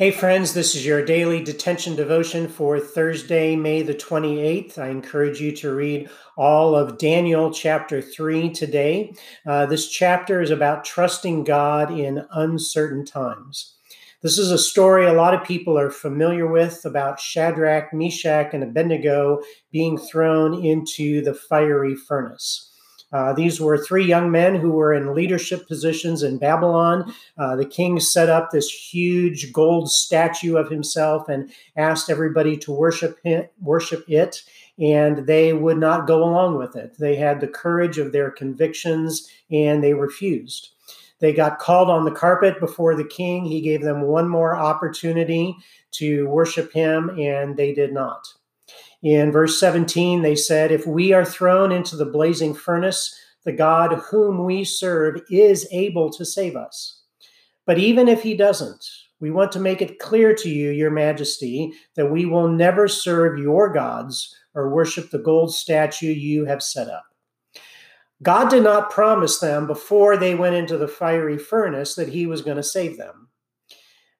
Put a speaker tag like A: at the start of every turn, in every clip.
A: Hey, friends, this is your daily detention devotion for Thursday, May the 28th. I encourage you to read all of Daniel chapter 3 today. Uh, this chapter is about trusting God in uncertain times. This is a story a lot of people are familiar with about Shadrach, Meshach, and Abednego being thrown into the fiery furnace. Uh, these were three young men who were in leadership positions in Babylon. Uh, the king set up this huge gold statue of himself and asked everybody to worship him, worship it, and they would not go along with it. They had the courage of their convictions and they refused. They got called on the carpet before the king. He gave them one more opportunity to worship him, and they did not. In verse 17, they said, If we are thrown into the blazing furnace, the God whom we serve is able to save us. But even if he doesn't, we want to make it clear to you, your majesty, that we will never serve your gods or worship the gold statue you have set up. God did not promise them before they went into the fiery furnace that he was going to save them.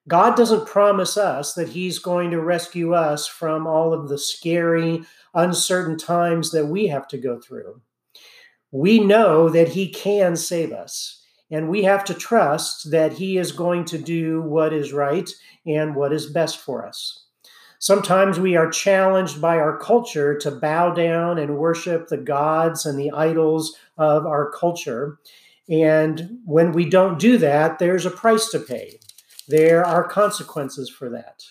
A: God doesn't promise us that He's going to rescue us from all of the scary, uncertain times that we have to go through. We know that He can save us, and we have to trust that He is going to do what is right and what is best for us. Sometimes we are challenged by our culture to bow down and worship the gods and the idols of our culture. And when we don't do that, there's a price to pay. There are consequences for that.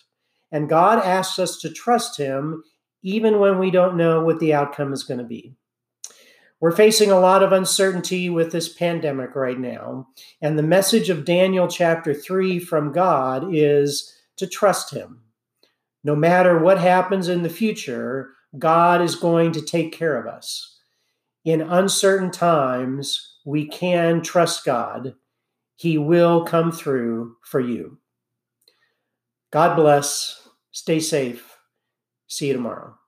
A: And God asks us to trust Him even when we don't know what the outcome is going to be. We're facing a lot of uncertainty with this pandemic right now. And the message of Daniel chapter 3 from God is to trust Him. No matter what happens in the future, God is going to take care of us. In uncertain times, we can trust God he will come through for you. God bless. Stay safe. See you tomorrow.